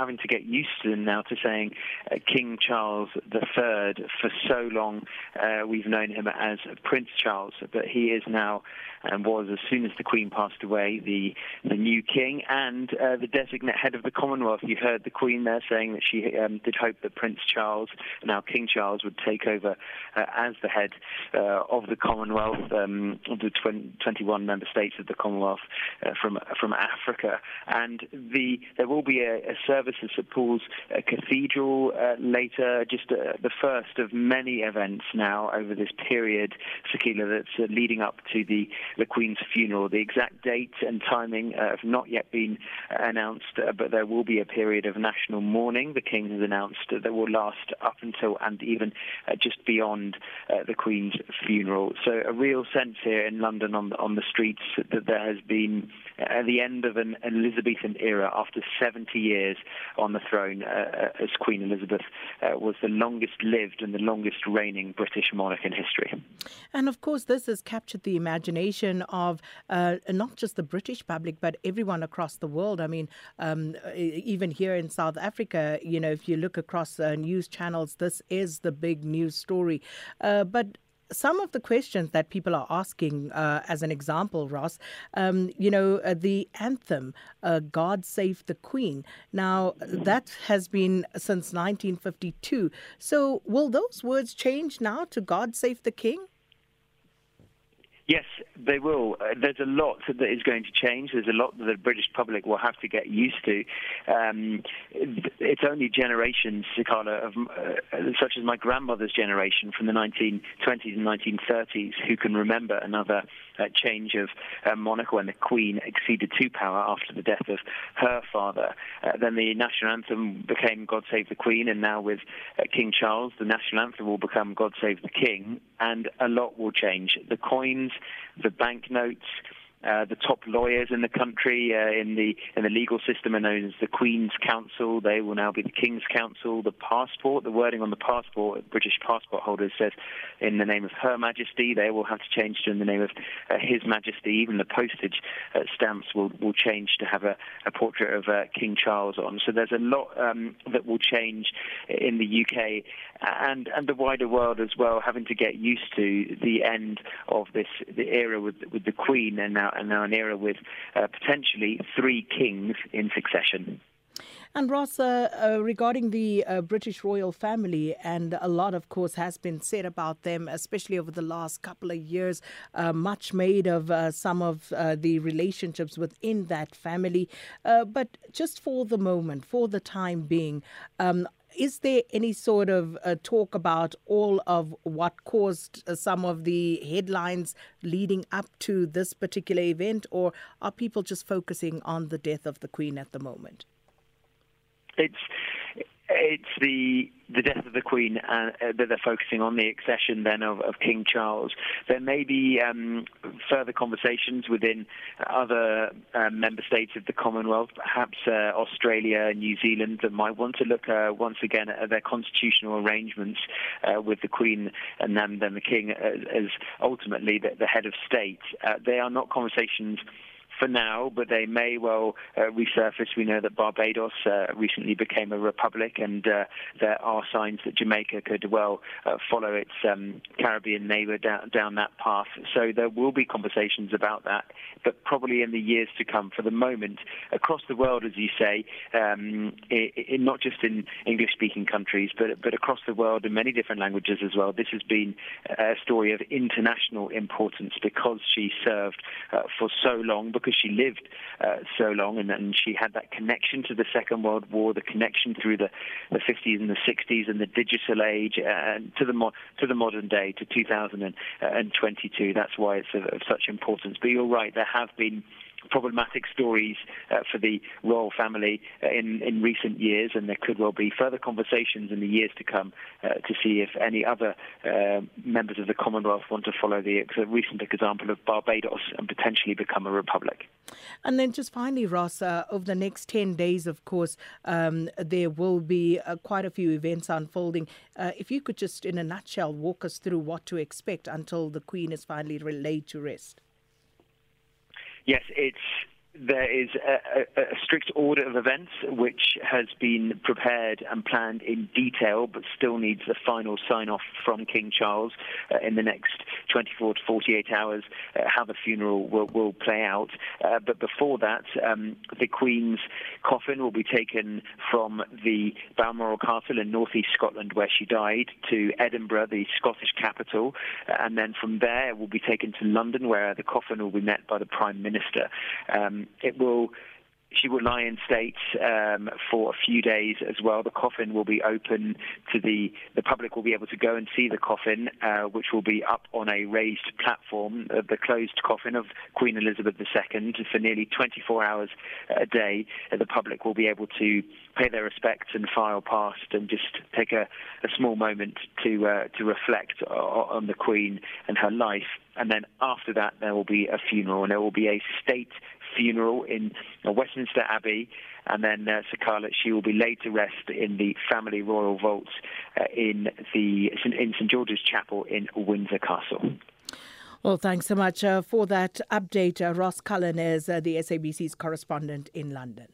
having to get used to them now to saying uh, King Charles III. For so long, uh, we've known him as Prince Charles, but he is now and was, as soon as the Queen passed away, the the new king and uh, the designate head of the Commonwealth. You heard the Queen there saying that she um, did hope that Prince Charles, now King Charles, would take over uh, as the head uh, of the Commonwealth, um, the 20, 21 member states of the Commonwealth uh, from from Africa. And the there will be a, a service at St Paul's uh, Cathedral uh, later, just the first of many events now over this period, Sakila, that's leading up to the the Queen's funeral. The exact date and timing uh, have not yet been announced, uh, but there will be a period of national mourning. The King has announced that will last up until and even uh, just beyond uh, the Queen's funeral. So a real sense here in London on the, on the streets that there has been at the end of an Elizabethan era after 70 years on the throne uh, as Queen Elizabeth uh, was the longest lived and the longest reigning British monarch in history. And of course, this has captured the imagination of uh, not just the British public, but everyone across the world. I mean, um, even here in South Africa, you know, if you look across uh, news channels, this is the big news story. Uh, but some of the questions that people are asking, uh, as an example, Ross, um, you know, uh, the anthem, uh, God Save the Queen. Now, that has been since 1952. So, will those words change now to God Save the King? Yes, they will. Uh, there's a lot that is going to change. There's a lot that the British public will have to get used to. Um, it's only generations, Sikala, of, uh, such as my grandmother's generation from the 1920s and 1930s, who can remember another uh, change of uh, monarch when the Queen acceded to power after the death of her father. Uh, then the national anthem became God Save the Queen, and now with uh, King Charles, the national anthem will become God Save the King, and a lot will change. The coins the banknotes, uh, the top lawyers in the country uh, in the in the legal system are known as the Queen's Counsel. They will now be the King's Counsel. The passport, the wording on the passport, British passport holders says in the name of Her Majesty. They will have to change to in the name of uh, His Majesty. Even the postage uh, stamps will will change to have a, a portrait of uh, King Charles on. So there's a lot um, that will change in the UK and and the wider world as well, having to get used to the end of this the era with with the Queen and now and now an era with uh, potentially three kings in succession. And Ross, uh, uh, regarding the uh, British royal family, and a lot, of course, has been said about them, especially over the last couple of years, uh, much made of uh, some of uh, the relationships within that family. but just for the moment, for the time being, um, is there any sort of uh, talk about all of what caused uh, some of the headlines leading up to this particular event, or are people just focusing on the death of the Queen at the moment? It's it's the the death of the Queen uh, uh, that they're focusing on the accession then of, of King Charles. There may be um, further conversations within other uh, member states of the Commonwealth, perhaps uh, Australia, and New Zealand, that might want to look uh, once again at their constitutional arrangements uh, with the Queen and then, then the King as, as ultimately the, the, head of state. they are not conversations for now, but they may well uh, resurface. We know that Barbados uh, recently became a republic, and uh, there are signs that Jamaica could well uh, follow its um, Caribbean neighbour down, down that path. So there will be conversations about that, but probably in the years to come. For the moment, across the world, as you say, um, it, it, not just in English-speaking countries, but but across the world in many different languages as well. This has been a story of international importance because she served uh, for so long. Because because she lived uh, so long and, and she had that connection to the Second World War, the connection through the, the 50s and the 60s and the digital age and uh, to the mo- to the modern day to 2022. That's why it's of, of such importance. But you're right, there have been problematic stories uh, for the royal family uh, in, in recent years, and there could well be further conversations in the years to come uh, to see if any other uh, members of the Commonwealth want to follow the recent example of Barbados and potentially become a republic. And then just finally, Ross, uh, over the next 10 days, of course, um, there will be uh, quite a few events unfolding. if you could just, in a nutshell, walk us through what to expect until the Queen is finally laid to rest. Yes, it's there is a, a, a, strict order of events which has been prepared and planned in detail, but still needs the final sign off from King Charles uh, in the next 24 to 48 hours, uh, how the funeral will, will play out. Uh, but before that, um, the Queen's coffin will be taken from the Balmoral Castle in northeast Scotland, where she died, to Edinburgh, the Scottish capital, uh, and then from there it will be taken to London, where the coffin will be met by the Prime Minister. Um, it will she will lie in state um, for a few days as well. The coffin will be open to the the public will be able to go and see the coffin, uh, which will be up on a raised platform, uh, the closed coffin of Queen Elizabeth II, for nearly 24 hours a day. Uh, the public will be able to pay their respects and file past and just take a, a small moment to uh, to reflect on the Queen and her life. And then after that, there will be a funeral, and there will be a state funeral in Westminster Abbey, and then uh, Sakala, she will be laid to rest in the family royal vaults uh, in the in St George's Chapel in Windsor Castle. Well, thanks so much uh, for that update. Uh, Ross Cullen is uh, the SABC's correspondent in London.